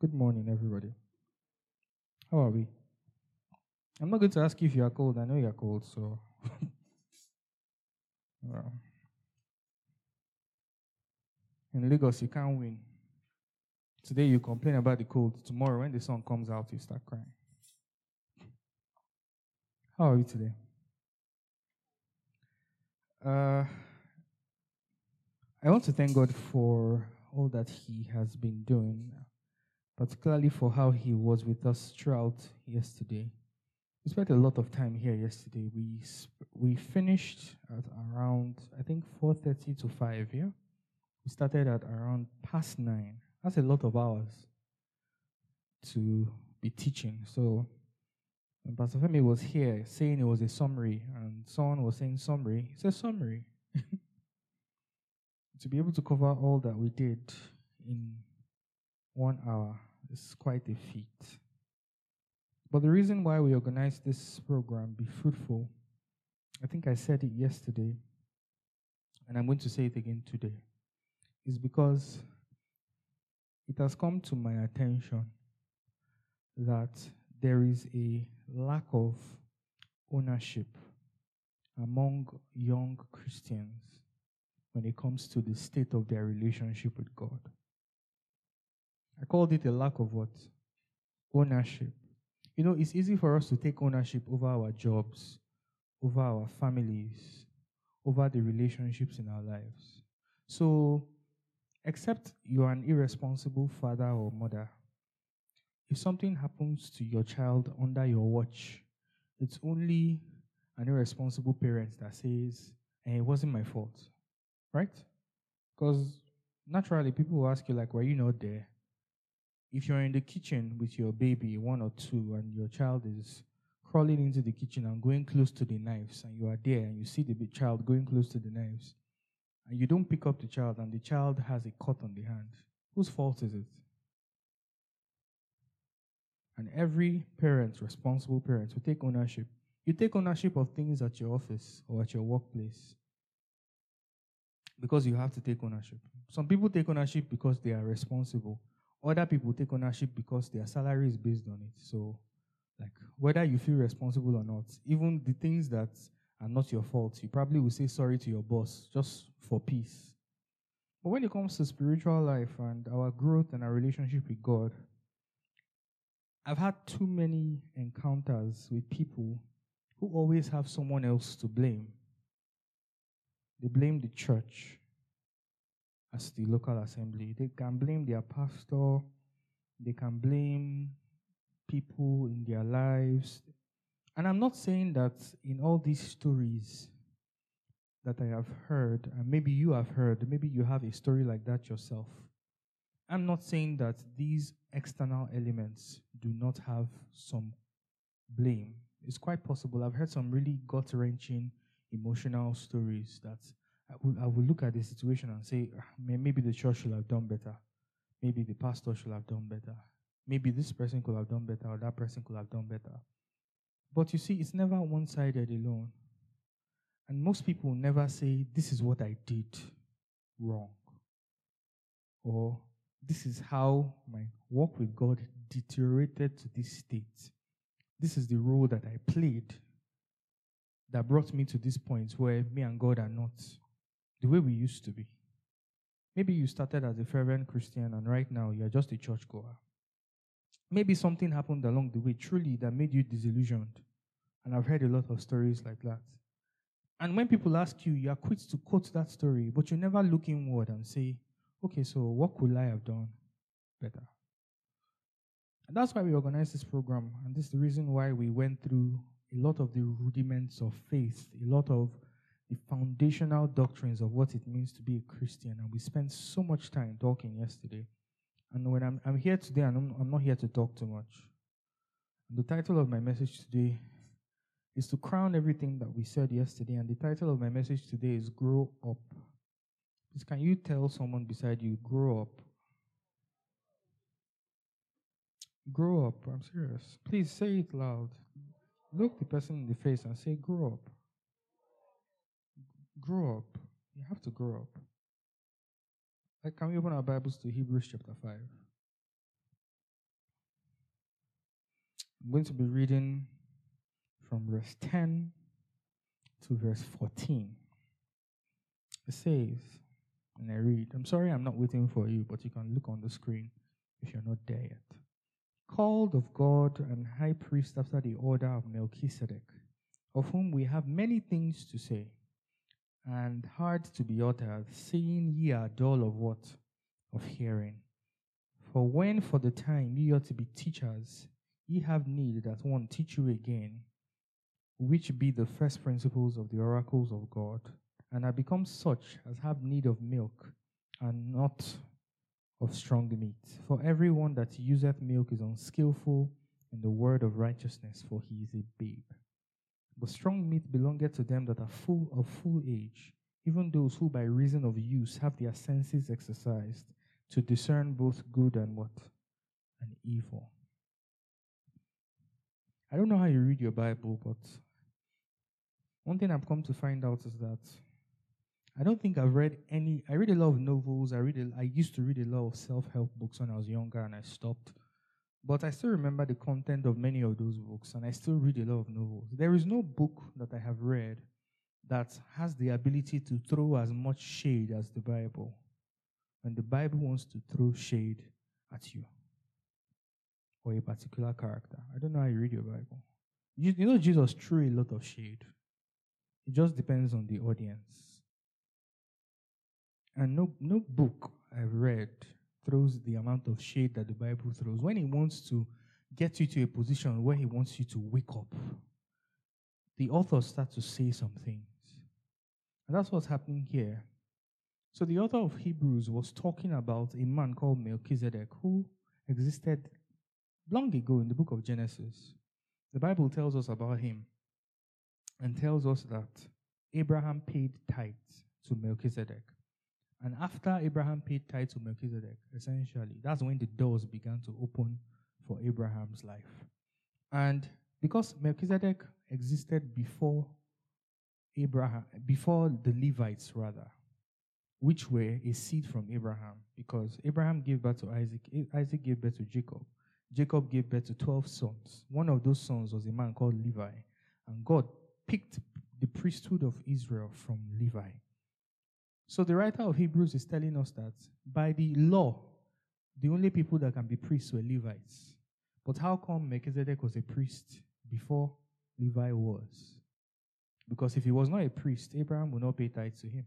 Good morning, everybody. How are we? I'm not going to ask you if you are cold. I know you are cold, so. well. In Lagos, you can't win. Today, you complain about the cold. Tomorrow, when the sun comes out, you start crying. How are you today? Uh, I want to thank God for all that He has been doing, particularly for how He was with us throughout yesterday. We spent a lot of time here yesterday. We sp- we finished at around I think 4:30 to 5. Yeah, we started at around past nine. That's a lot of hours to be teaching. So when Pastor Femi was here saying it was a summary, and someone was saying summary. It's a summary. to be able to cover all that we did in one hour is quite a feat. But the reason why we organized this program, Be Fruitful, I think I said it yesterday, and I'm going to say it again today, is because it has come to my attention that there is a lack of ownership among young Christians when it comes to the state of their relationship with God. I called it a lack of what? Ownership. You know, it's easy for us to take ownership over our jobs, over our families, over the relationships in our lives. So, except you are an irresponsible father or mother, if something happens to your child under your watch, it's only an irresponsible parent that says, hey, it wasn't my fault. Right? Because naturally, people will ask you, like, were you not there? If you're in the kitchen with your baby, one or two, and your child is crawling into the kitchen and going close to the knives, and you are there and you see the child going close to the knives, and you don't pick up the child, and the child has a cut on the hand, whose fault is it? And every parent, responsible parent, will take ownership. You take ownership of things at your office or at your workplace because you have to take ownership. Some people take ownership because they are responsible. Other people take ownership because their salary is based on it. So, like, whether you feel responsible or not, even the things that are not your fault, you probably will say sorry to your boss just for peace. But when it comes to spiritual life and our growth and our relationship with God, I've had too many encounters with people who always have someone else to blame. They blame the church as the local assembly. They can blame their pastor. They can blame people in their lives. And I'm not saying that in all these stories that I have heard, and maybe you have heard, maybe you have a story like that yourself. I'm not saying that these external elements do not have some blame. It's quite possible. I've heard some really gut wrenching emotional stories that I will, I look at the situation and say, ah, maybe the church should have done better. Maybe the pastor should have done better. Maybe this person could have done better or that person could have done better. But you see, it's never one sided alone. And most people never say, This is what I did wrong. Or this is how my walk with God deteriorated to this state. This is the role that I played that brought me to this point where me and God are not the way we used to be. Maybe you started as a fervent Christian and right now you're just a churchgoer. Maybe something happened along the way truly that made you disillusioned. And I've heard a lot of stories like that. And when people ask you, you are quick to quote that story, but you never look inward and say, okay, so what could I have done better? And that's why we organized this program. And this is the reason why we went through a lot of the rudiments of faith, a lot of the foundational doctrines of what it means to be a Christian. And we spent so much time talking yesterday. And when I'm, I'm here today, and I'm, I'm not here to talk too much. And the title of my message today is to crown everything that we said yesterday. And the title of my message today is Grow Up. Please, can you tell someone beside you, grow up? Grow up. I'm serious. Please say it loud. Look the person in the face and say, grow up. Grow up. You have to grow up. Like, can we open our Bibles to Hebrews chapter 5? I'm going to be reading from verse 10 to verse 14. It says, and I read, I'm sorry I'm not waiting for you, but you can look on the screen if you're not there yet. Called of God and high priest after the order of Melchizedek, of whom we have many things to say, and hard to be uttered, seeing ye are dull of what? Of hearing. For when for the time ye ought to be teachers, ye have need that one teach you again, which be the first principles of the oracles of God, and are become such as have need of milk, and not of strong meat. For everyone that useth milk is unskillful in the word of righteousness, for he is a babe. But strong meat belongeth to them that are full of full age, even those who by reason of use have their senses exercised to discern both good and what? And evil. I don't know how you read your Bible, but one thing I've come to find out is that I don't think I've read any. I read a lot of novels. I read. A, I used to read a lot of self-help books when I was younger, and I stopped. But I still remember the content of many of those books, and I still read a lot of novels. There is no book that I have read that has the ability to throw as much shade as the Bible. When the Bible wants to throw shade at you or a particular character. I don't know how you read your Bible. You, you know, Jesus threw a lot of shade. It just depends on the audience. And no, no book I've read throws the amount of shade that the Bible throws. When he wants to get you to a position where he wants you to wake up, the author starts to say some things. And that's what's happening here. So the author of Hebrews was talking about a man called Melchizedek who existed long ago in the book of Genesis. The Bible tells us about him and tells us that Abraham paid tithes to Melchizedek. And after Abraham paid tithe to Melchizedek, essentially, that's when the doors began to open for Abraham's life. And because Melchizedek existed before Abraham, before the Levites, rather, which were a seed from Abraham, because Abraham gave birth to Isaac, Isaac gave birth to Jacob. Jacob gave birth to 12 sons. One of those sons was a man called Levi. And God picked the priesthood of Israel from Levi. So the writer of Hebrews is telling us that by the law, the only people that can be priests were Levites. But how come Melchizedek was a priest before Levi was? Because if he was not a priest, Abraham would not pay tithes to him.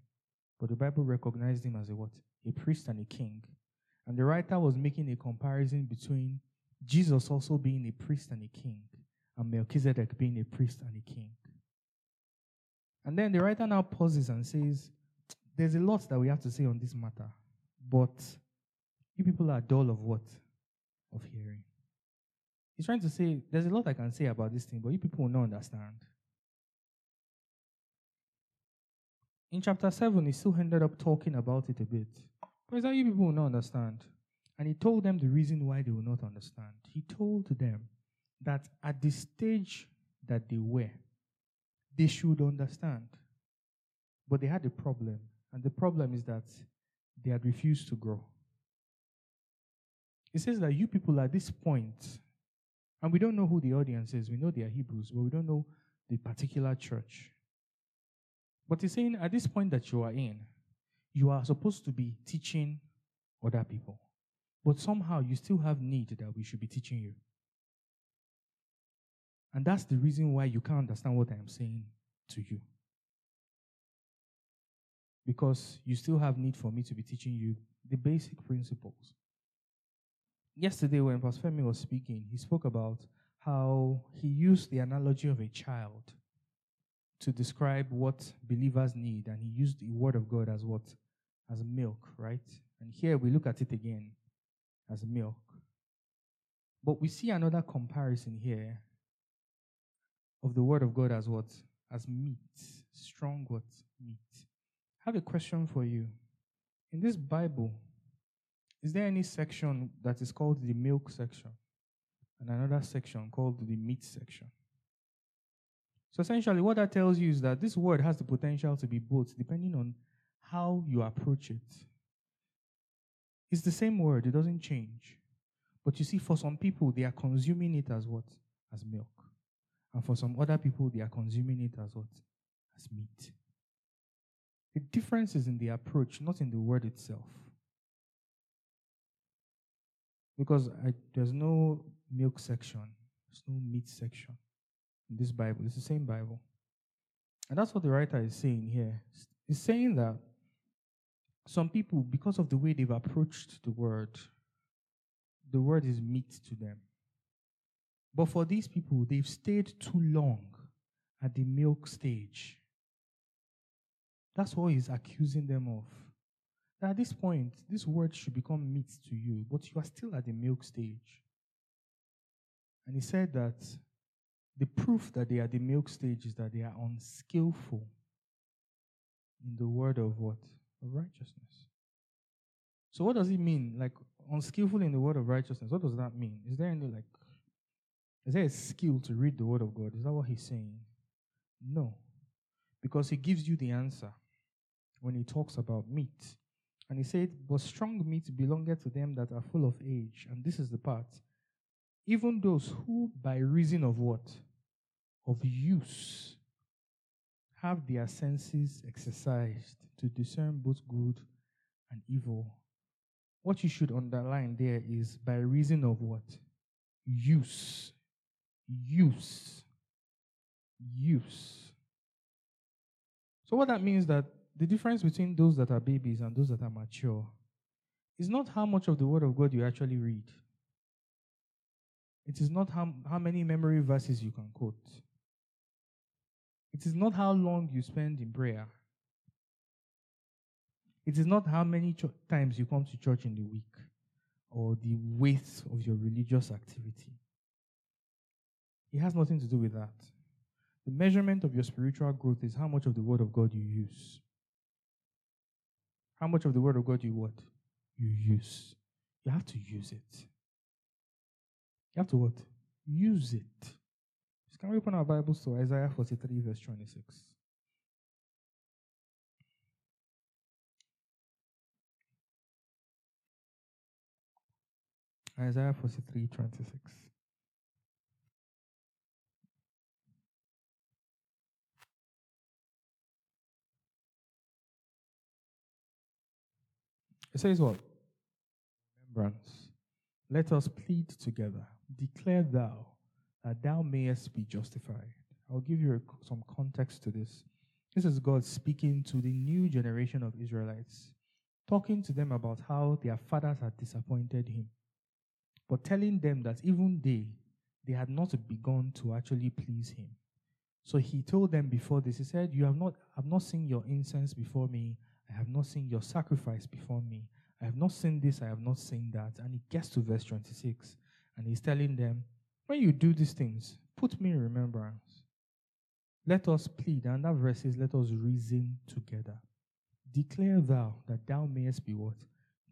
But the Bible recognized him as a what? A priest and a king. And the writer was making a comparison between Jesus also being a priest and a king, and Melchizedek being a priest and a king. And then the writer now pauses and says, there's a lot that we have to say on this matter, but you people are dull of what? Of hearing. He's trying to say, there's a lot I can say about this thing, but you people will not understand. In chapter 7, he still ended up talking about it a bit. But that you people will not understand. And he told them the reason why they will not understand. He told them that at the stage that they were, they should understand. But they had a problem. And the problem is that they had refused to grow. It says that you people at this point, and we don't know who the audience is, we know they are Hebrews, but we don't know the particular church. But he's saying at this point that you are in, you are supposed to be teaching other people. But somehow you still have need that we should be teaching you. And that's the reason why you can't understand what I am saying to you because you still have need for me to be teaching you the basic principles. Yesterday, when Pastor Femi was speaking, he spoke about how he used the analogy of a child to describe what believers need, and he used the word of God as what? As milk, right? And here we look at it again as milk. But we see another comparison here of the word of God as what? As meat, strong what? Meat. Have a question for you. In this Bible, is there any section that is called the milk section and another section called the meat section? So essentially, what that tells you is that this word has the potential to be both depending on how you approach it. It's the same word, it doesn't change. But you see, for some people, they are consuming it as what? as milk. And for some other people, they are consuming it as what? As meat. The difference is in the approach, not in the word itself. Because I, there's no milk section, there's no meat section in this Bible. It's the same Bible. And that's what the writer is saying here. He's saying that some people, because of the way they've approached the word, the word is meat to them. But for these people, they've stayed too long at the milk stage. That's what he's accusing them of. That at this point, this word should become meat to you, but you are still at the milk stage. And he said that the proof that they are the milk stage is that they are unskillful in the word of what? Of righteousness. So what does it mean? Like unskillful in the word of righteousness. What does that mean? Is there any like is there a skill to read the word of God? Is that what he's saying? No. Because he gives you the answer when he talks about meat. And he said, But strong meat belongeth to them that are full of age. And this is the part. Even those who, by reason of what? Of use, have their senses exercised to discern both good and evil. What you should underline there is by reason of what? Use. Use. Use. So, what that means that the difference between those that are babies and those that are mature is not how much of the Word of God you actually read. It is not how, how many memory verses you can quote. It is not how long you spend in prayer. It is not how many times you come to church in the week or the weight of your religious activity. It has nothing to do with that. The measurement of your spiritual growth is how much of the Word of God you use. How much of the Word of God you what? You use. You have to use it. You have to what? Use it. Can we open our Bibles to Isaiah 43, verse 26? Isaiah 43, 26. It says what? Remembrance. Let us plead together. Declare thou that thou mayest be justified. I'll give you some context to this. This is God speaking to the new generation of Israelites, talking to them about how their fathers had disappointed him, but telling them that even they, they had not begun to actually please him. So he told them before this, he said, You have not have not seen your incense before me, I have not seen your sacrifice before me. I have not seen this, I have not seen that. And he gets to verse 26, and he's telling them, When you do these things, put me in remembrance. Let us plead, and that verse is, Let us reason together. Declare thou that thou mayest be what?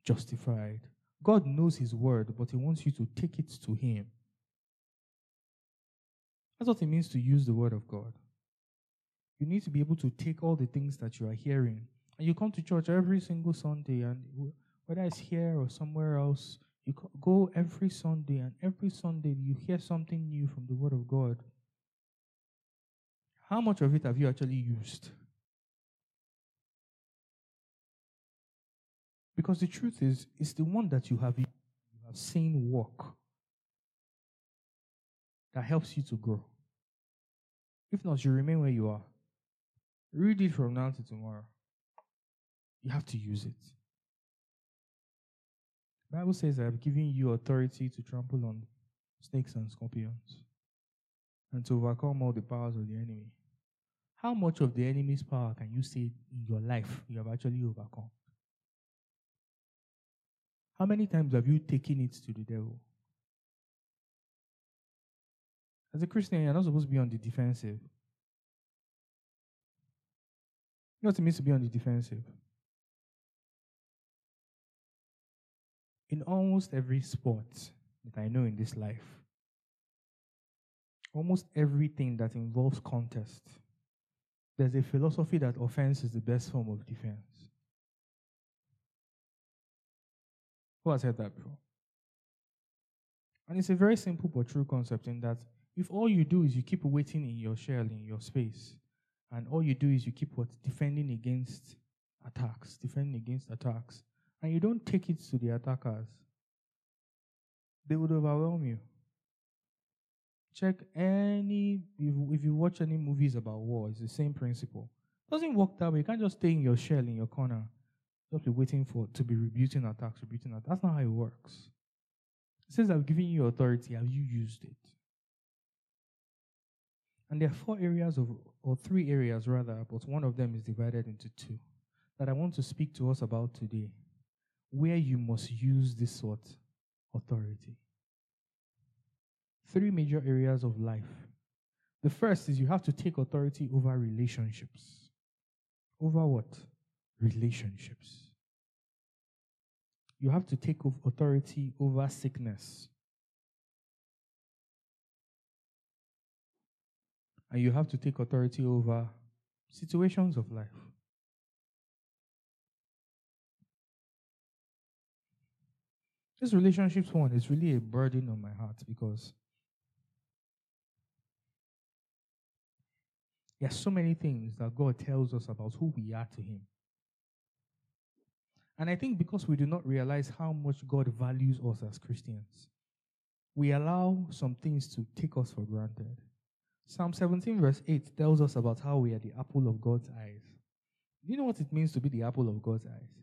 Justified. God knows his word, but he wants you to take it to him. That's what it means to use the word of God. You need to be able to take all the things that you are hearing you come to church every single Sunday, and whether it's here or somewhere else, you go every Sunday, and every Sunday you hear something new from the Word of God. How much of it have you actually used? Because the truth is, it's the one that you have, you have seen work that helps you to grow. If not, you remain where you are. Read it from now to tomorrow. You have to use it. The Bible says, I have given you authority to trample on snakes and scorpions and to overcome all the powers of the enemy. How much of the enemy's power can you say in your life you have actually overcome? How many times have you taken it to the devil? As a Christian, you're not supposed to be on the defensive. You know what it means to be on the defensive? In almost every sport that I know in this life, almost everything that involves contest, there's a philosophy that offense is the best form of defense. Who has heard that before? And it's a very simple but true concept in that If all you do is you keep waiting in your shell, in your space, and all you do is you keep what? Defending against attacks, defending against attacks, and you don't take it to the attackers, they would overwhelm you. Check any, if, if you watch any movies about war, it's the same principle. It doesn't work that way. You can't just stay in your shell, in your corner, just be waiting for to be rebuting attacks, rebuting attacks. That's not how it works. It says, I've given you authority. Have you used it? And there are four areas of, or three areas rather, but one of them is divided into two that I want to speak to us about today, where you must use this sort authority. Three major areas of life. The first is you have to take authority over relationships. Over what? Relationships. You have to take authority over sickness. And you have to take authority over situations of life. This relationships one is really a burden on my heart because there are so many things that God tells us about who we are to Him. And I think because we do not realize how much God values us as Christians, we allow some things to take us for granted. Psalm 17, verse 8 tells us about how we are the apple of God's eyes. Do you know what it means to be the apple of God's eyes?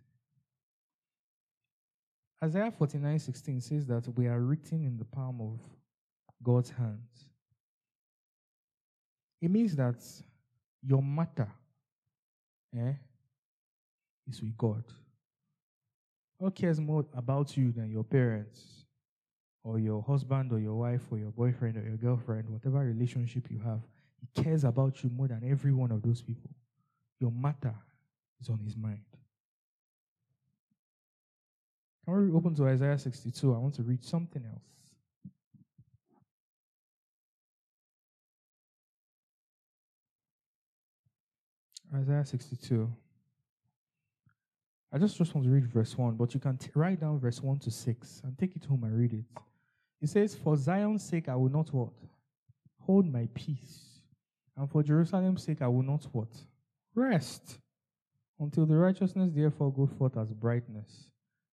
Isaiah 49, 16 says that we are written in the palm of God's hands. It means that your matter eh, is with God. Who cares more about you than your parents? or your husband or your wife or your boyfriend or your girlfriend, whatever relationship you have, he cares about you more than every one of those people. Your matter is on his mind. Can we open to Isaiah 62? I want to read something else. Isaiah 62. I just, just want to read verse 1, but you can t- write down verse 1 to 6 and take it home and read it. It says, For Zion's sake, I will not what? Hold my peace. And for Jerusalem's sake, I will not what? Rest. Until the righteousness therefore go forth as brightness,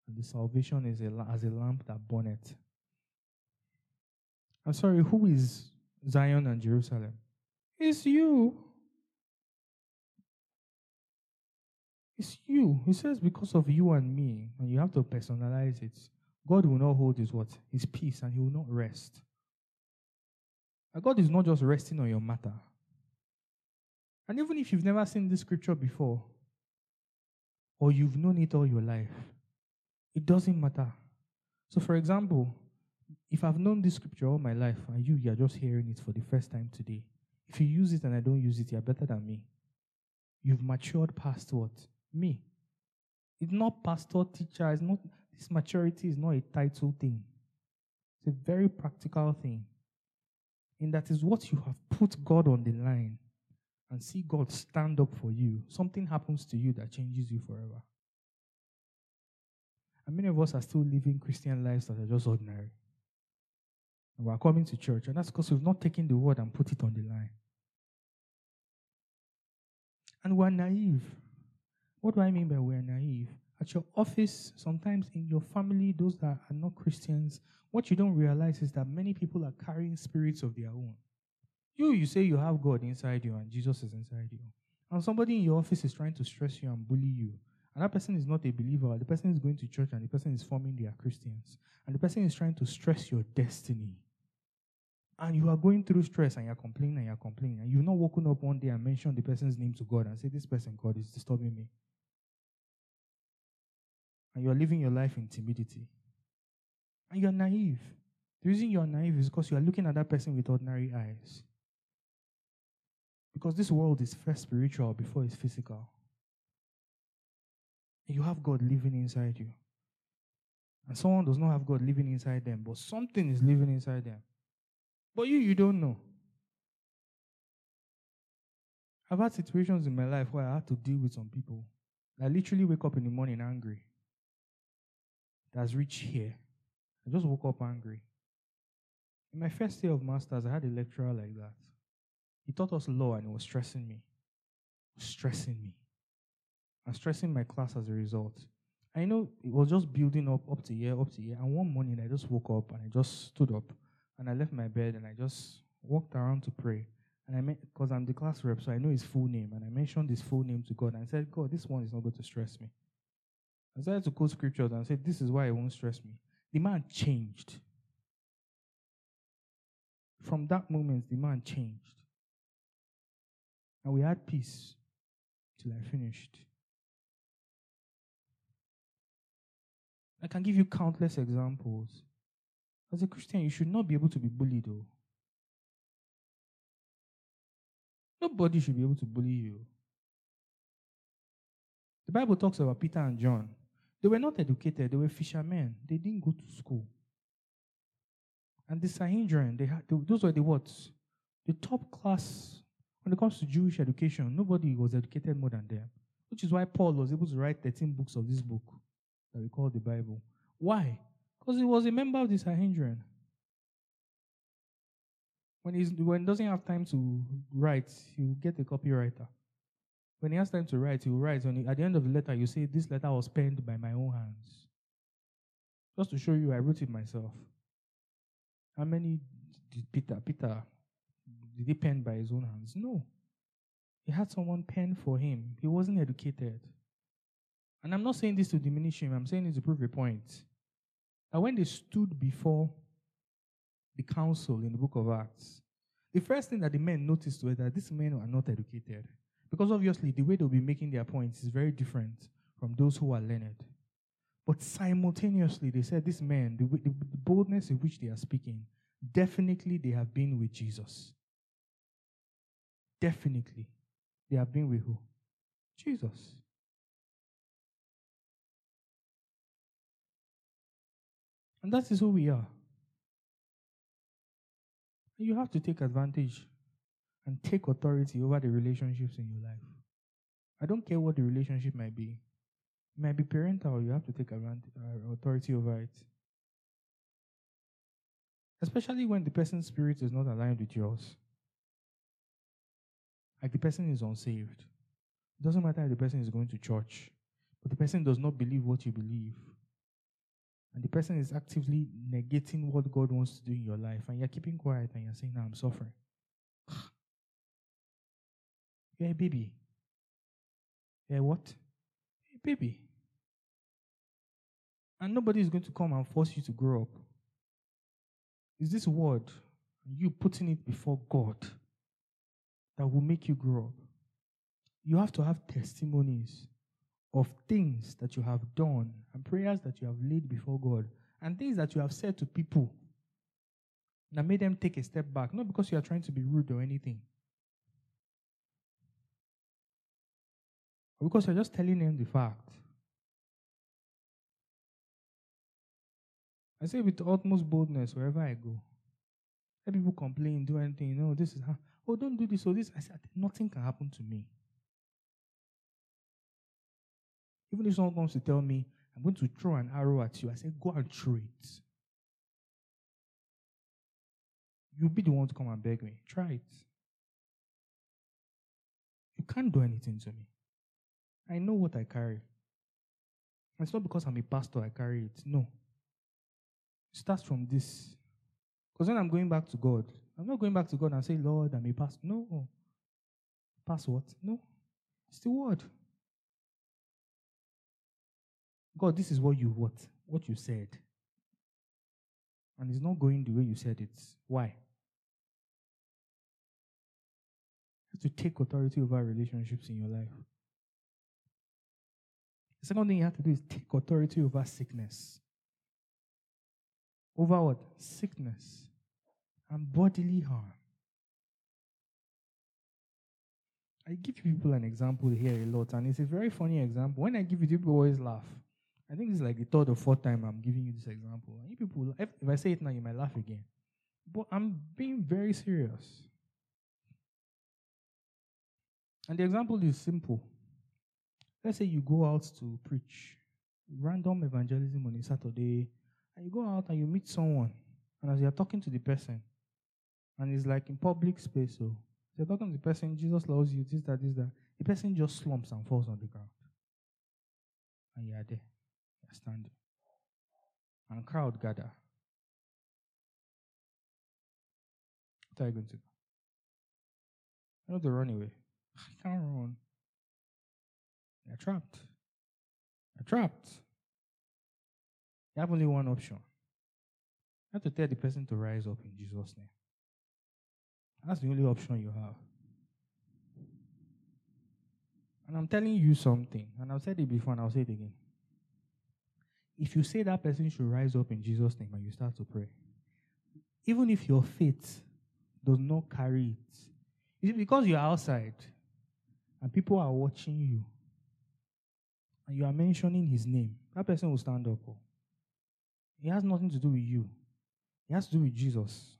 and the salvation is a, as a lamp that burneth. I'm sorry, who is Zion and Jerusalem? It's you. It's you. He says, because of you and me, and you have to personalize it. God will not hold his what? His peace and he will not rest. And God is not just resting on your matter. And even if you've never seen this scripture before, or you've known it all your life, it doesn't matter. So, for example, if I've known this scripture all my life and you, you're just hearing it for the first time today, if you use it and I don't use it, you're better than me. You've matured past what? Me. It's not pastor, teacher, it's not this maturity is not a title thing, it's a very practical thing. And that is what you have put God on the line and see God stand up for you. Something happens to you that changes you forever. And many of us are still living Christian lives that are just ordinary. And we're coming to church, and that's because we've not taken the word and put it on the line. And we're naive. What do I mean by we're naive? at your office, sometimes in your family, those that are not Christians, what you don't realize is that many people are carrying spirits of their own. You, you say you have God inside you and Jesus is inside you. And somebody in your office is trying to stress you and bully you. And that person is not a believer. The person is going to church and the person is forming their Christians. And the person is trying to stress your destiny. And you are going through stress and you're complaining and you're complaining. And you've not woken up one day and mentioned the person's name to God and say, This person, God, is disturbing me and you're living your life in timidity. And you're naive. The reason you're naive is because you are looking at that person with ordinary eyes. Because this world is first spiritual before it's physical. You have God living inside you. And someone does not have God living inside them, but something is living inside them. But you, you don't know. I've had situations in my life where I had to deal with some people. I literally wake up in the morning angry that's reached here. I just woke up angry. In my first year of masters, I had a lecturer like that. He taught us law and it was stressing me. stressing me. And stressing my class as a result. I know it was just building up up to year, up to year. And one morning I just woke up and I just stood up and I left my bed and I just walked around to pray. And I met because I'm the class rep, so I know his full name. And I mentioned his full name to God and I said, God, this one is not going to stress me. I started to quote scriptures and said, This is why it won't stress me. The man changed. From that moment, the man changed. And we had peace till I finished. I can give you countless examples. As a Christian, you should not be able to be bullied, though. Nobody should be able to bully you. The Bible talks about Peter and John. They were not educated, they were fishermen. They didn't go to school. And the Sanhedrin, they had, those were the what? The top class when it comes to Jewish education. Nobody was educated more than them, which is why Paul was able to write 13 books of this book that we call the Bible. Why? Because he was a member of the Sanhedrin. When, he's, when he doesn't have time to write, he'll get a copywriter. When he has time to write, he'll write. And at the end of the letter, you say, This letter was penned by my own hands. Just to show you, I wrote it myself. How many did Peter? Peter, did he pen by his own hands? No. He had someone pen for him. He wasn't educated. And I'm not saying this to diminish him, I'm saying it to prove a point. That when they stood before the council in the book of Acts, the first thing that the men noticed was that these men are not educated. Because obviously, the way they'll be making their points is very different from those who are learned. But simultaneously, they said, These men, the, the, the boldness in which they are speaking, definitely they have been with Jesus. Definitely. They have been with who? Jesus. And that is who we are. You have to take advantage and take authority over the relationships in your life. I don't care what the relationship might be. It might be parental, you have to take advantage, uh, authority over it. Especially when the person's spirit is not aligned with yours. Like the person is unsaved. It doesn't matter if the person is going to church, but the person does not believe what you believe. And the person is actively negating what God wants to do in your life, and you're keeping quiet and you're saying, No, I'm suffering. you're a baby. You're what? A baby. And nobody is going to come and force you to grow up. Is this word, you putting it before God, that will make you grow up? You have to have testimonies of things that you have done and prayers that you have laid before God and things that you have said to people that made them take a step back, not because you are trying to be rude or anything, but because you're just telling them the fact. I say with utmost boldness wherever I go. Let people complain, do anything. No, this is how. Oh, don't do this or this. I said, nothing can happen to me. Even if someone comes to tell me, I'm going to throw an arrow at you, I say, go and throw it. You'll be the one to come and beg me. Try it. You can't do anything to me. I know what I carry. It's not because I'm a pastor I carry it. No. It starts from this. Because when I'm going back to God, I'm not going back to God and say, Lord, I'm a pastor. No. Pass what? No. It's the word. God, this is what you what? What you said. And it's not going the way you said it. Why? You have to take authority over relationships in your life. The second thing you have to do is take authority over sickness. Over what? Sickness and bodily harm. I give people an example here a lot, and it's a very funny example. When I give it, people always laugh. I think it's like the third or fourth time I'm giving you this example. And you people, if, if I say it now, you might laugh again. But I'm being very serious. And the example is simple. Let's say you go out to preach random evangelism on a Saturday, and you go out and you meet someone, And as you're talking to the person, and it's like in public space, oh, so you're talking to the person, Jesus loves you, this, that, this, that. The person just slumps and falls on the ground. And you are there. You're standing. And crowd gather. What are you going to do? You know to run away. I can't run. You're trapped. You're trapped. You have only one option. You have to tell the person to rise up in Jesus' name. That's the only option you have. And I'm telling you something, and I've said it before and I'll say it again. If you say that person should rise up in Jesus' name and you start to pray, even if your faith does not carry it, it's because you're outside and people are watching you and you are mentioning his name, that person will stand up. Oh. It has nothing to do with you, it has to do with Jesus.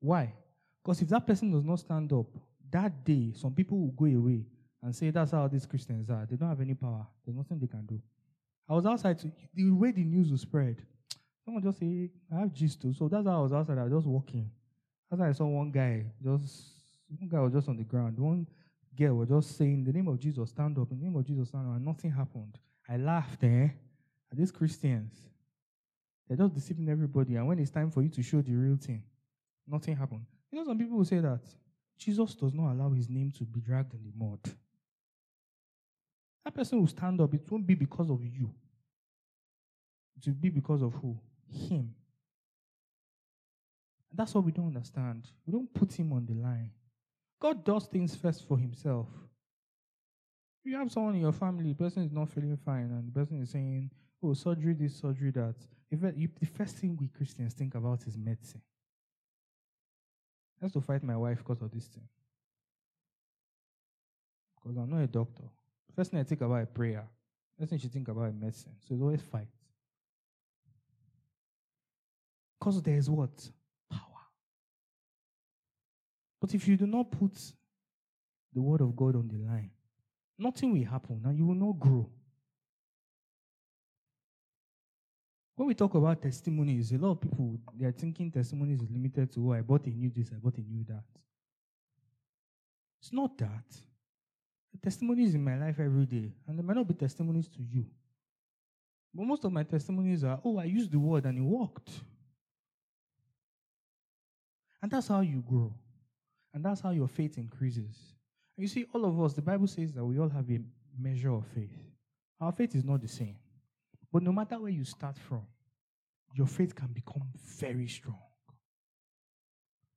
Why? Because if that person does not stand up, that day, some people will go away and say, That's how these Christians are. They don't have any power, there's nothing they can do. I was outside, to, the way the news was spread, someone just say, I have gist too. So that's how I was outside, I was just walking. That's how I saw one guy, just, one guy was just on the ground. One girl was just saying, The name of Jesus, stand up. In the name of Jesus, stand up. And nothing happened. I laughed, eh? At these Christians, they're just deceiving everybody. And when it's time for you to show the real thing, nothing happened. You know, some people will say that Jesus does not allow his name to be dragged in the mud. That person will stand up. It won't be because of you. It will be because of who? Him. And that's what we don't understand. We don't put him on the line. God does things first for himself. If you have someone in your family, the person is not feeling fine, and the person is saying, Oh, surgery this, surgery that. The first thing we Christians think about is medicine. I have to fight my wife because of this thing. Because I'm not a doctor. First thing I think about is prayer. First thing she think about is medicine. So it's always fight. Because there is what? Power. But if you do not put the word of God on the line, nothing will happen and you will not grow. When we talk about testimonies, a lot of people they are thinking testimonies is limited to oh, I bought a new this, I bought a new that. It's not that. Testimonies in my life every day, and there might not be testimonies to you. But most of my testimonies are, oh, I used the word and it worked. And that's how you grow. And that's how your faith increases. And you see, all of us, the Bible says that we all have a measure of faith. Our faith is not the same. But no matter where you start from, your faith can become very strong.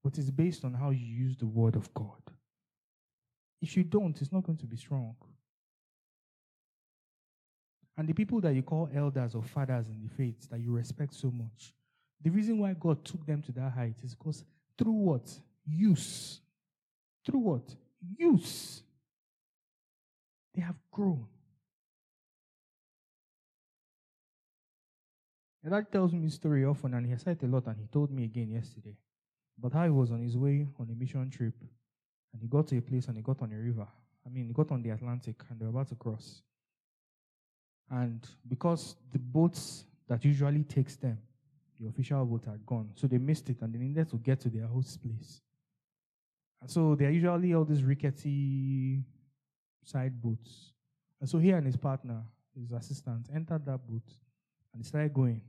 But it's based on how you use the word of God. If you don't, it's not going to be strong. And the people that you call elders or fathers in the faith that you respect so much, the reason why God took them to that height is because through what? Use. Through what? Use. They have grown. And that tells me a story often, and he has said a lot, and he told me again yesterday. But how he was on his way on a mission trip, and he got to a place and he got on a river. I mean, he got on the Atlantic, and they were about to cross. And because the boats that usually takes them, the official boat had gone, so they missed it, and they needed to get to their host place. And so they are usually all these rickety side boats. And so he and his partner, his assistant, entered that boat and they started going.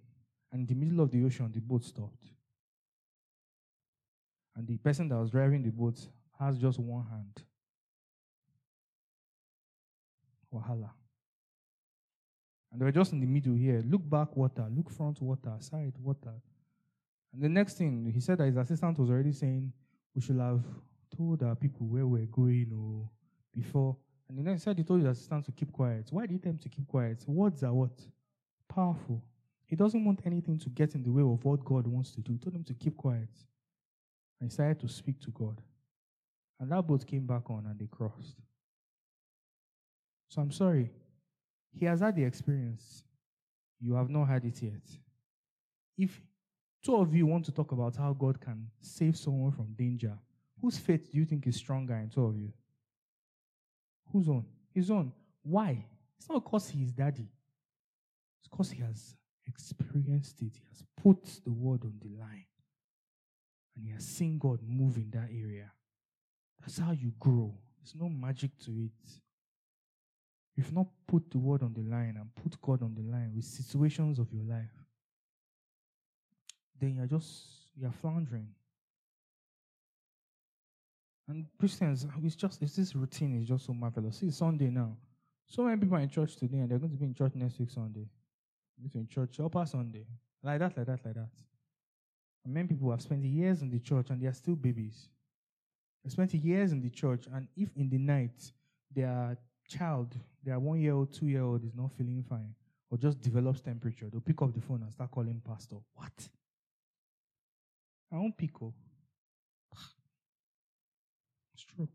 And in the middle of the ocean, the boat stopped. And the person that was driving the boat has just one hand. Wahala. And they were just in the middle here. Look back, water. Look front, water. Side, water. And the next thing, he said that his assistant was already saying, we should have told our people where we're going or oh, before. And the next said he told his assistant to keep quiet. Why did he tell him to keep quiet? Words are what? Powerful. He doesn't want anything to get in the way of what God wants to do. He told him to keep quiet. And he started to speak to God. And that boat came back on and they crossed. So I'm sorry. He has had the experience. You have not had it yet. If two of you want to talk about how God can save someone from danger, whose faith do you think is stronger in two of you? Whose own? His own. Why? It's not because he is daddy. It's because he has experienced it. He has put the word on the line and he has seen God move in that area. That's how you grow. There's no magic to it. If not put the word on the line and put God on the line with situations of your life, then you're just you're floundering. And Christians, it's just it's this routine is just so marvelous. See, Sunday now. So many people are in church today and they're going to be in church next week Sunday. Going to be in church upper Sunday. Like that, like that, like that. And many people have spent years in the church and they are still babies. They spent years in the church, and if in the night their child, their one year old, two year old is not feeling fine, or just develops temperature, they'll pick up the phone and start calling pastor. What? I won't pick up. Oh. It's true.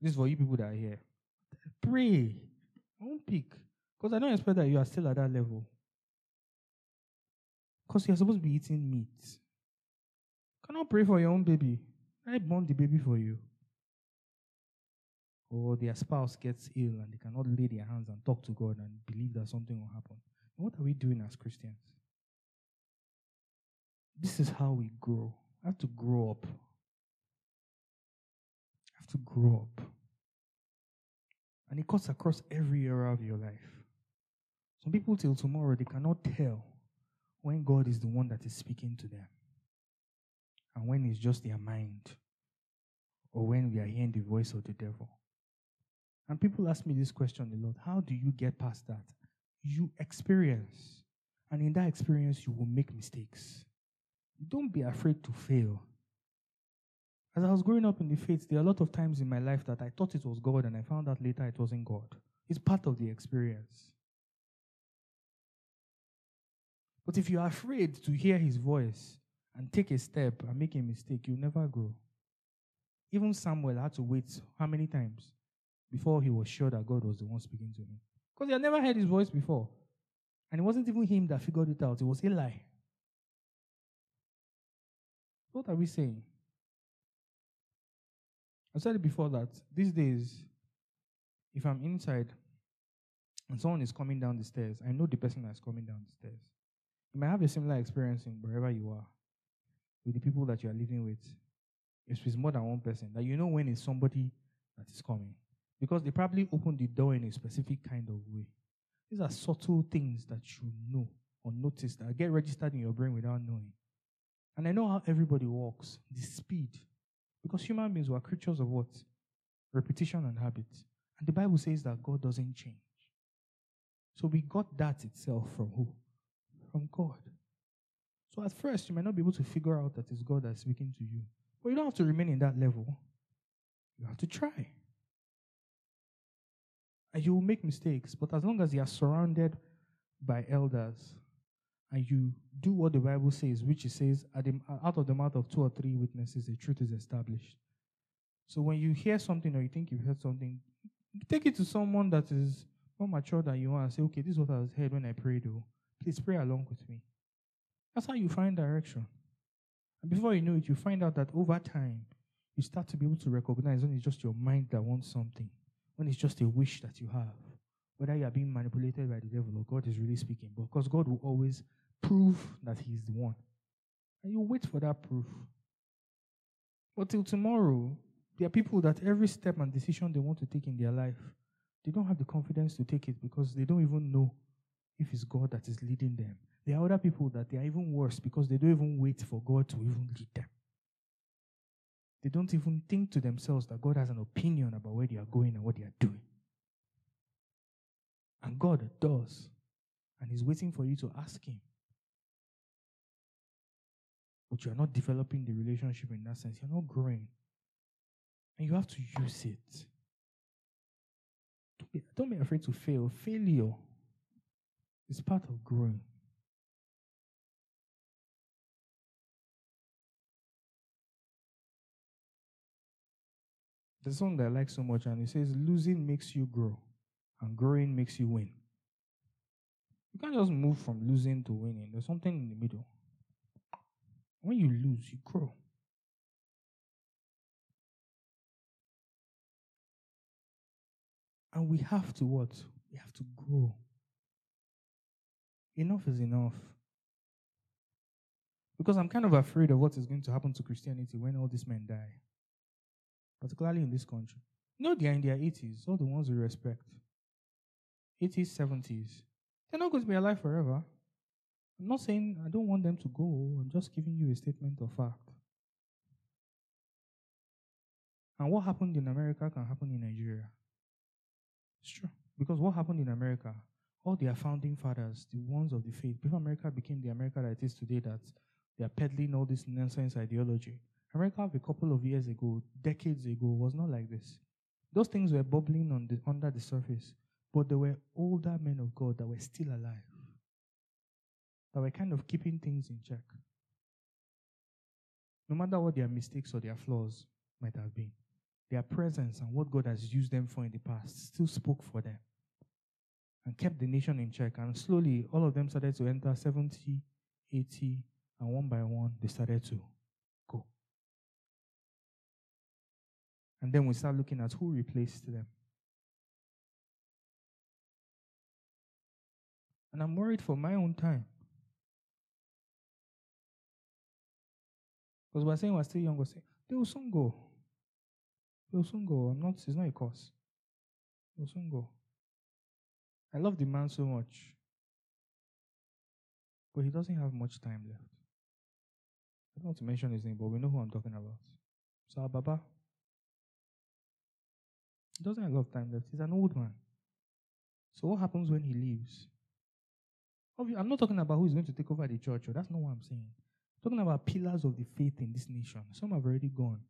This is for you people that are here. Pray. I won't pick. Because I don't expect that you are still at that level. Because you're supposed to be eating meat. Cannot pray for your own baby. I born the baby for you. Or their spouse gets ill and they cannot lay their hands and talk to God and believe that something will happen. What are we doing as Christians? This is how we grow. I have to grow up. I have to grow up. And it cuts across every area of your life. Some people till tomorrow they cannot tell when God is the one that is speaking to them and when it's just their mind or when we are hearing the voice of the devil. And people ask me this question a lot How do you get past that? You experience, and in that experience, you will make mistakes. Don't be afraid to fail. As I was growing up in the faith, there are a lot of times in my life that I thought it was God and I found out later it wasn't God. It's part of the experience. But if you are afraid to hear his voice and take a step and make a mistake, you'll never grow. Even Samuel had to wait how many times before he was sure that God was the one speaking to him? Because he had never heard his voice before. And it wasn't even him that figured it out, it was Eli. What are we saying? I said it before that these days, if I'm inside and someone is coming down the stairs, I know the person that's coming down the stairs. You might have a similar experience in wherever you are with the people that you are living with. If it's more than one person, that you know when it's somebody that is coming. Because they probably opened the door in a specific kind of way. These are subtle things that you know or notice that get registered in your brain without knowing. And I know how everybody walks, the speed. Because human beings were creatures of what? Repetition and habit. And the Bible says that God doesn't change. So we got that itself from who? From God. So at first, you might not be able to figure out that it's God that's speaking to you. But you don't have to remain in that level. You have to try. And you will make mistakes. But as long as you are surrounded by elders and you do what the Bible says, which it says, out of the mouth of two or three witnesses, the truth is established. So when you hear something or you think you've heard something, take it to someone that is more mature than you are and say, okay, this is what I was heard when I prayed. Oh, please pray along with me. That's how you find direction. And before you know it, you find out that over time, you start to be able to recognize when it's just your mind that wants something, when it's just a wish that you have, whether you are being manipulated by the devil or God is really speaking. Because God will always prove that He is the one. And you wait for that proof. But till tomorrow, there are people that every step and decision they want to take in their life, they don't have the confidence to take it because they don't even know if it's God that is leading them. There are other people that they are even worse because they don't even wait for God to even lead them. They don't even think to themselves that God has an opinion about where they are going and what they are doing. And God does. And He's waiting for you to ask Him. But you are not developing the relationship in that sense. You're not growing. And you have to use it. Don't be, don't be afraid to fail. Failure is part of growing. The song that I like so much, and it says, Losing makes you grow, and growing makes you win. You can't just move from losing to winning. There's something in the middle. When you lose, you grow. And we have to what? We have to grow. Enough is enough. Because I'm kind of afraid of what is going to happen to Christianity when all these men die, particularly in this country. You know, they are in their 80s, all the ones we respect. 80s, 70s. They're not going to be alive forever. I'm not saying I don't want them to go, I'm just giving you a statement of fact. And what happened in America can happen in Nigeria. It's true. Because what happened in America, all their founding fathers, the ones of the faith, before America became the America that it is today, that they are peddling all this nonsense ideology. America, a couple of years ago, decades ago, was not like this. Those things were bubbling on the, under the surface, but there were older men of God that were still alive, that were kind of keeping things in check. No matter what their mistakes or their flaws might have been, their presence and what God has used them for in the past still spoke for them and kept the nation in check. And slowly, all of them started to enter 70, 80, and one by one, they started to go. And then we start looking at who replaced them. And I'm worried for my own time. Because we're saying we're still young, we're saying, they will soon go. They will soon go. I'm not, it's not a cause. They will soon go. I love the man so much. But he doesn't have much time left. I don't want to mention his name, but we know who I'm talking about. So Baba. He doesn't have a lot of time left. He's an old man. So what happens when he leaves? I'm not talking about who is going to take over the church. Oh, that's not what I'm saying. I'm talking about pillars of the faith in this nation. Some have already gone.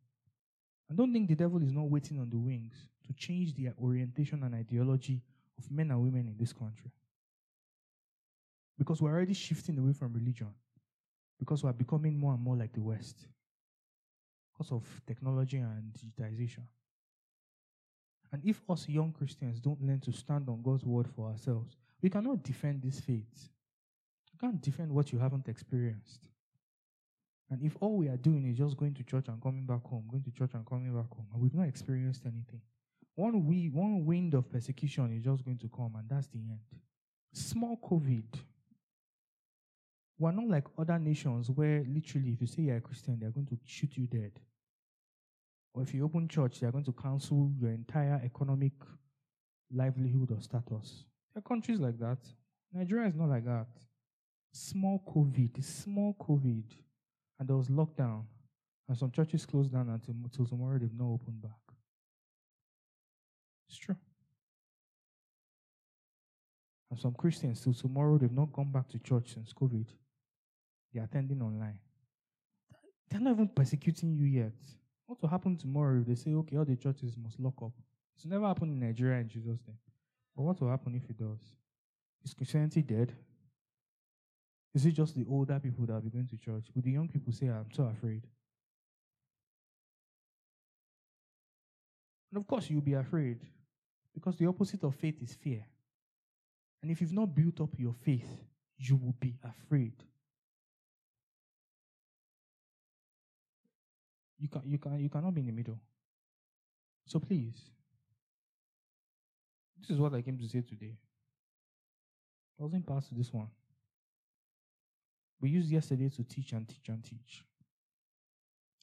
I don't think the devil is not waiting on the wings to change the orientation and ideology of men and women in this country. Because we're already shifting away from religion. Because we're becoming more and more like the West. Because of technology and digitization. And if us young Christians don't learn to stand on God's word for ourselves, we cannot defend this faith. You can't defend what you haven't experienced. And if all we are doing is just going to church and coming back home, going to church and coming back home, and we've not experienced anything, one, we, one wind of persecution is just going to come, and that's the end. Small COVID. We're not like other nations where literally, if you say you're a Christian, they're going to shoot you dead. Or if you open church, they're going to cancel your entire economic livelihood or status. There are countries like that. Nigeria is not like that. Small COVID, small COVID, and there was lockdown, and some churches closed down until, until tomorrow they've not opened back. It's true. And some Christians till tomorrow they've not gone back to church since COVID. They're attending online. They're not even persecuting you yet. What will happen tomorrow if they say, okay, all the churches must lock up? It's never happened in Nigeria in Jesus' name. But what will happen if it does? Is Christianity dead? Is it just the older people that will be going to church? Will the young people say, I'm so afraid? And of course, you'll be afraid because the opposite of faith is fear. And if you've not built up your faith, you will be afraid. You, can, you, can, you cannot be in the middle. So please, this is what I came to say today. I wasn't past this one. We used yesterday to teach and teach and teach.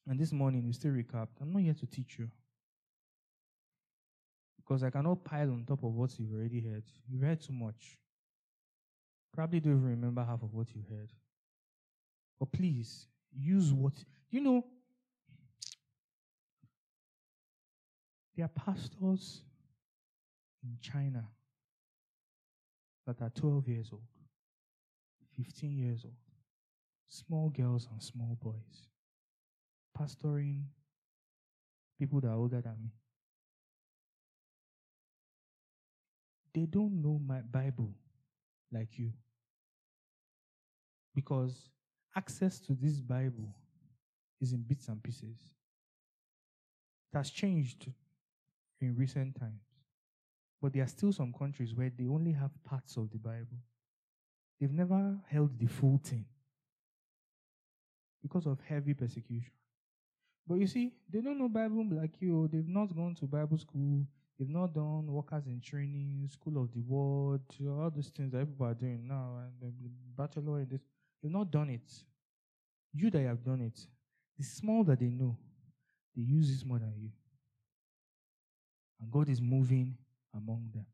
And this morning we still recapped. I'm not here to teach you. Because I cannot pile on top of what you've already heard. You've heard too much. Probably don't even remember half of what you heard. But please, use what you know. There are pastors in China that are 12 years old, 15 years old, small girls and small boys, pastoring people that are older than me. They don't know my Bible like you. Because access to this Bible is in bits and pieces. It has changed in recent times. But there are still some countries where they only have parts of the Bible. They've never held the full thing because of heavy persecution. But you see, they don't know Bible like you. They've not gone to Bible school. They've not done workers in training, school of the world, all these things that people are doing now, and bachelor in this. They've not done it. You that have done it, the small that they know, they use this more than you. And God is moving among them.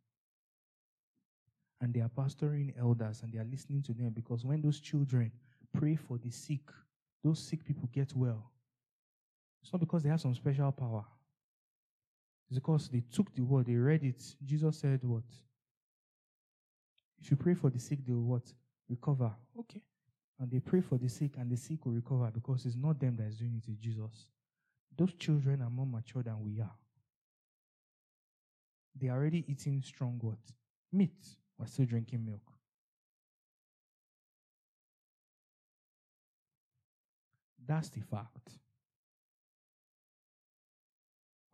And they are pastoring elders and they are listening to them because when those children pray for the sick, those sick people get well. It's not because they have some special power. It's because they took the word, they read it. Jesus said, What? If you pray for the sick, they will what? Recover. Okay. And they pray for the sick, and the sick will recover because it's not them that is doing it, it's Jesus. Those children are more mature than we are. They are already eating strong what? Meat. We're still drinking milk. That's the fact.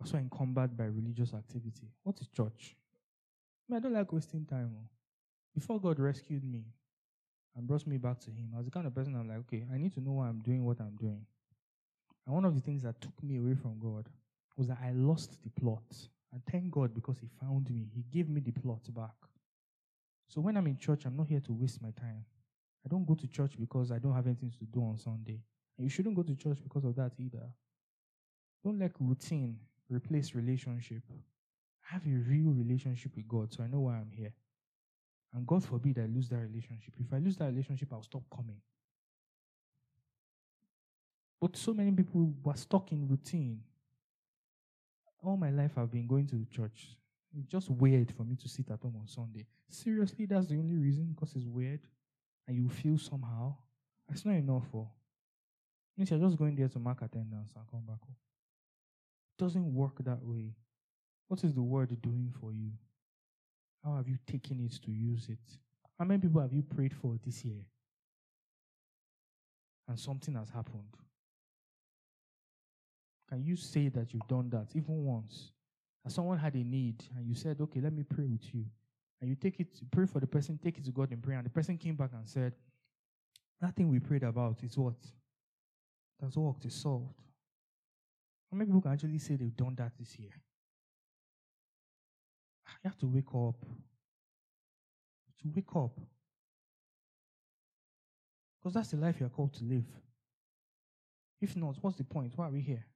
Also encumbered by religious activity. What is church? I, mean, I don't like wasting time. Oh. Before God rescued me and brought me back to Him, I was the kind of person I'm like, okay, I need to know why I'm doing what I'm doing. And one of the things that took me away from God was that I lost the plot. And thank God because He found me. He gave me the plot back. So when I'm in church, I'm not here to waste my time. I don't go to church because I don't have anything to do on Sunday. And you shouldn't go to church because of that either. Don't let routine replace relationship. I have a real relationship with God, so I know why I'm here. And God forbid I lose that relationship. If I lose that relationship, I'll stop coming. But so many people were stuck in routine. All my life I've been going to the church. It's just weird for me to sit at home on Sunday. Seriously, that's the only reason because it's weird and you feel somehow. It's not enough for. Means you're just going there to mark attendance and come back home. Doesn't work that way. What is the word doing for you? How have you taken it to use it? How many people have you prayed for this year? And something has happened. Can you say that you've done that even once? And someone had a need, and you said, Okay, let me pray with you. And you take it, pray for the person, take it to God in prayer. And the person came back and said, That thing we prayed about is what? That's worked, it's solved. How many people can actually say they've done that this year? You have to wake up. To wake up. Because that's the life you're called to live. If not, what's the point? Why are we here?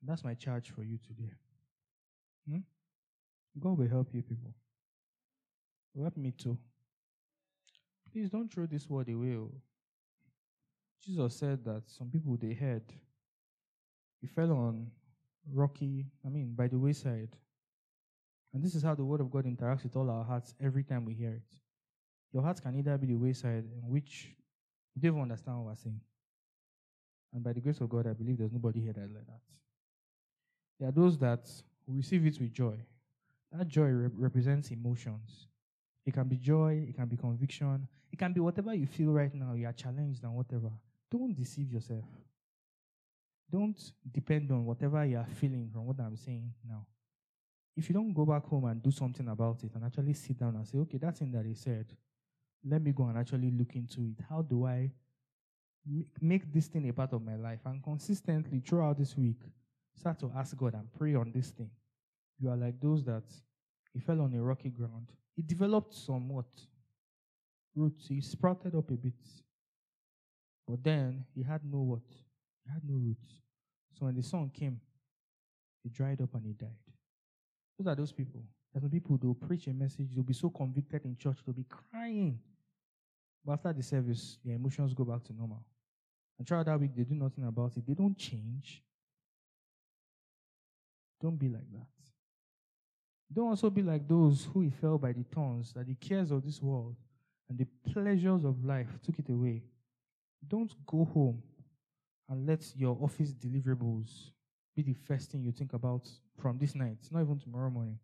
That's my charge for you today. Hmm? God will help you, people. Help me too. Please don't throw this word away. Jesus said that some people they heard. He fell on rocky, I mean, by the wayside. And this is how the word of God interacts with all our hearts every time we hear it. Your heart can either be the wayside in which you don't understand what we're saying. And by the grace of God, I believe there's nobody here that like that. There are those that receive it with joy. That joy rep- represents emotions. It can be joy, it can be conviction, it can be whatever you feel right now, you are challenged and whatever. Don't deceive yourself. Don't depend on whatever you are feeling from what I'm saying now. If you don't go back home and do something about it and actually sit down and say, okay, that thing that he said, let me go and actually look into it. How do I make this thing a part of my life? And consistently throughout this week, Start to ask God and pray on this thing. You are like those that he fell on a rocky ground. He developed somewhat roots. He sprouted up a bit. But then he had no what? He had no roots. So when the sun came, he dried up and he died. Those are those people. There's some people they'll preach a message, they'll be so convicted in church, they'll be crying. But after the service, their emotions go back to normal. And throughout that week, they do nothing about it. They don't change. Don't be like that. Don't also be like those who fell by the thorns, that the cares of this world and the pleasures of life took it away. Don't go home and let your office deliverables be the first thing you think about from this night, not even tomorrow morning.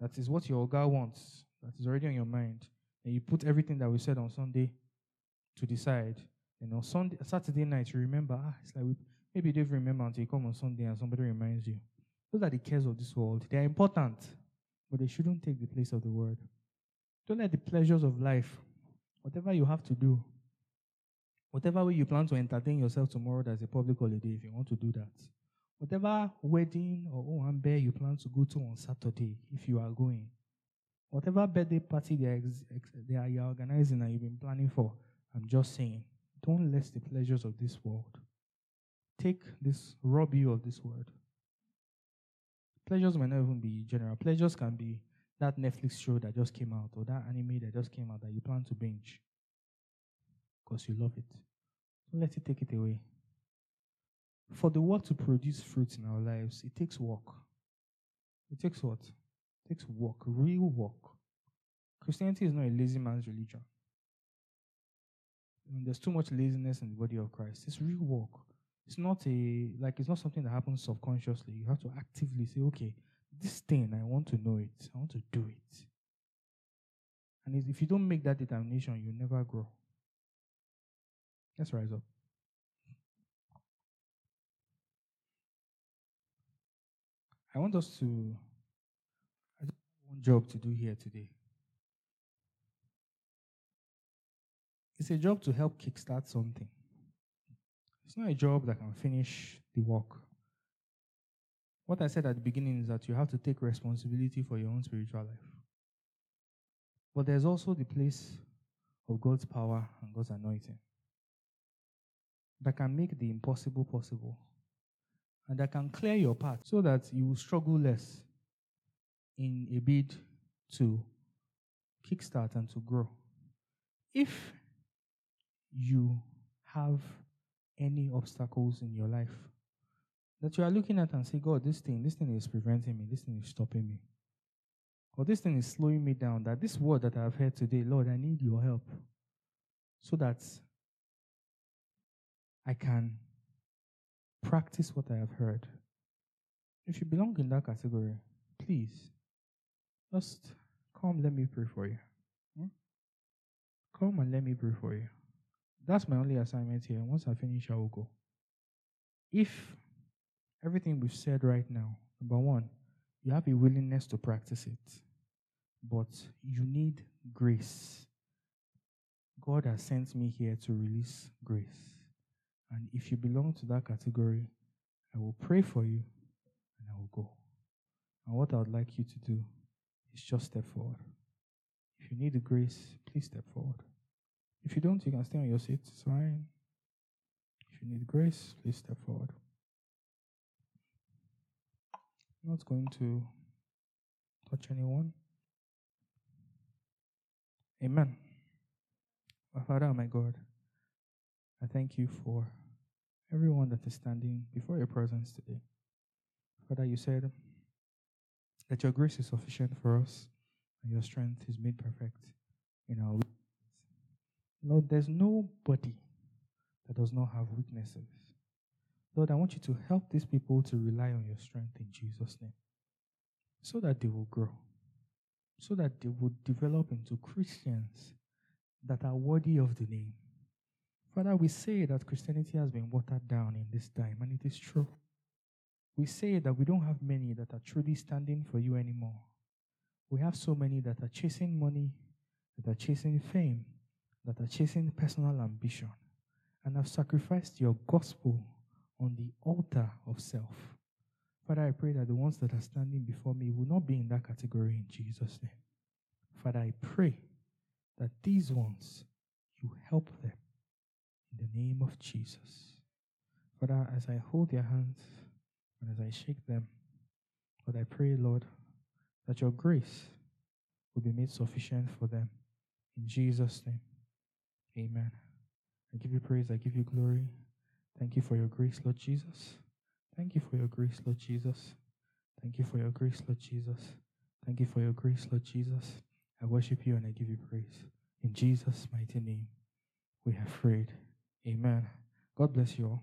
That is what your guy wants, that is already on your mind. And you put everything that we said on Sunday to the side. And on Sunday, Saturday night, you remember, ah, it's like we, maybe you don't remember until you come on Sunday and somebody reminds you. Those are the cares of this world. They are important, but they shouldn't take the place of the word. Don't let the pleasures of life, whatever you have to do, whatever way you plan to entertain yourself tomorrow, there's a public holiday if you want to do that. Whatever wedding or owambe you plan to go to on Saturday, if you are going, Whatever birthday party they are, ex- they are you're organizing and you've been planning for, I'm just saying, don't let the pleasures of this world take this, rob you of this world. Pleasures might not even be general. Pleasures can be that Netflix show that just came out or that anime that just came out that you plan to binge because you love it. Don't let it take it away. For the world to produce fruit in our lives, it takes work. It takes what? It takes work, real work. Christianity is not a lazy man's religion. there's too much laziness in the body of Christ. It's real work. It's not a like it's not something that happens subconsciously. You have to actively say, okay, this thing I want to know it. I want to do it. And if you don't make that determination, you never grow. Let's rise up. I want us to I just one job to do here today. It's a job to help kickstart something. It's not a job that can finish the work. What I said at the beginning is that you have to take responsibility for your own spiritual life. But there's also the place of God's power and God's anointing that can make the impossible possible and that can clear your path so that you will struggle less in a bid to kickstart and to grow. If you have any obstacles in your life that you are looking at and say, God, this thing, this thing is preventing me, this thing is stopping me, or this thing is slowing me down, that this word that I've heard today, Lord, I need your help so that I can practice what I have heard. If you belong in that category, please just come, let me pray for you. Hmm? Come and let me pray for you. That's my only assignment here. Once I finish, I will go. If everything we've said right now, number one, you have a willingness to practice it, but you need grace. God has sent me here to release grace. And if you belong to that category, I will pray for you and I will go. And what I would like you to do is just step forward. If you need the grace, please step forward. If you don't, you can stay on your seat. It's fine. If you need grace, please step forward. I'm not going to touch anyone. Amen. My Father, my God, I thank you for everyone that is standing before your presence today. Father, you said that your grace is sufficient for us and your strength is made perfect in our weaknesses. Lord, there's nobody that does not have weaknesses. Lord, I want you to help these people to rely on your strength in Jesus' name so that they will grow, so that they will develop into Christians that are worthy of the name. Father, we say that Christianity has been watered down in this time, and it is true. We say that we don't have many that are truly standing for you anymore. We have so many that are chasing money, that are chasing fame, that are chasing personal ambition, and have sacrificed your gospel on the altar of self. Father, I pray that the ones that are standing before me will not be in that category in Jesus' name. Father, I pray that these ones, you help them in the name of Jesus. Father, as I hold their hands and as I shake them, Lord, I pray, Lord, that your grace will be made sufficient for them. In Jesus' name, amen. I give you praise, I give you glory. Thank you for your grace, Lord Jesus. Thank you for your grace, Lord Jesus. Thank you for your grace, Lord Jesus. Thank you for your grace, Lord Jesus. I worship you and I give you praise. In Jesus' mighty name, we have prayed. Amen. God bless you all.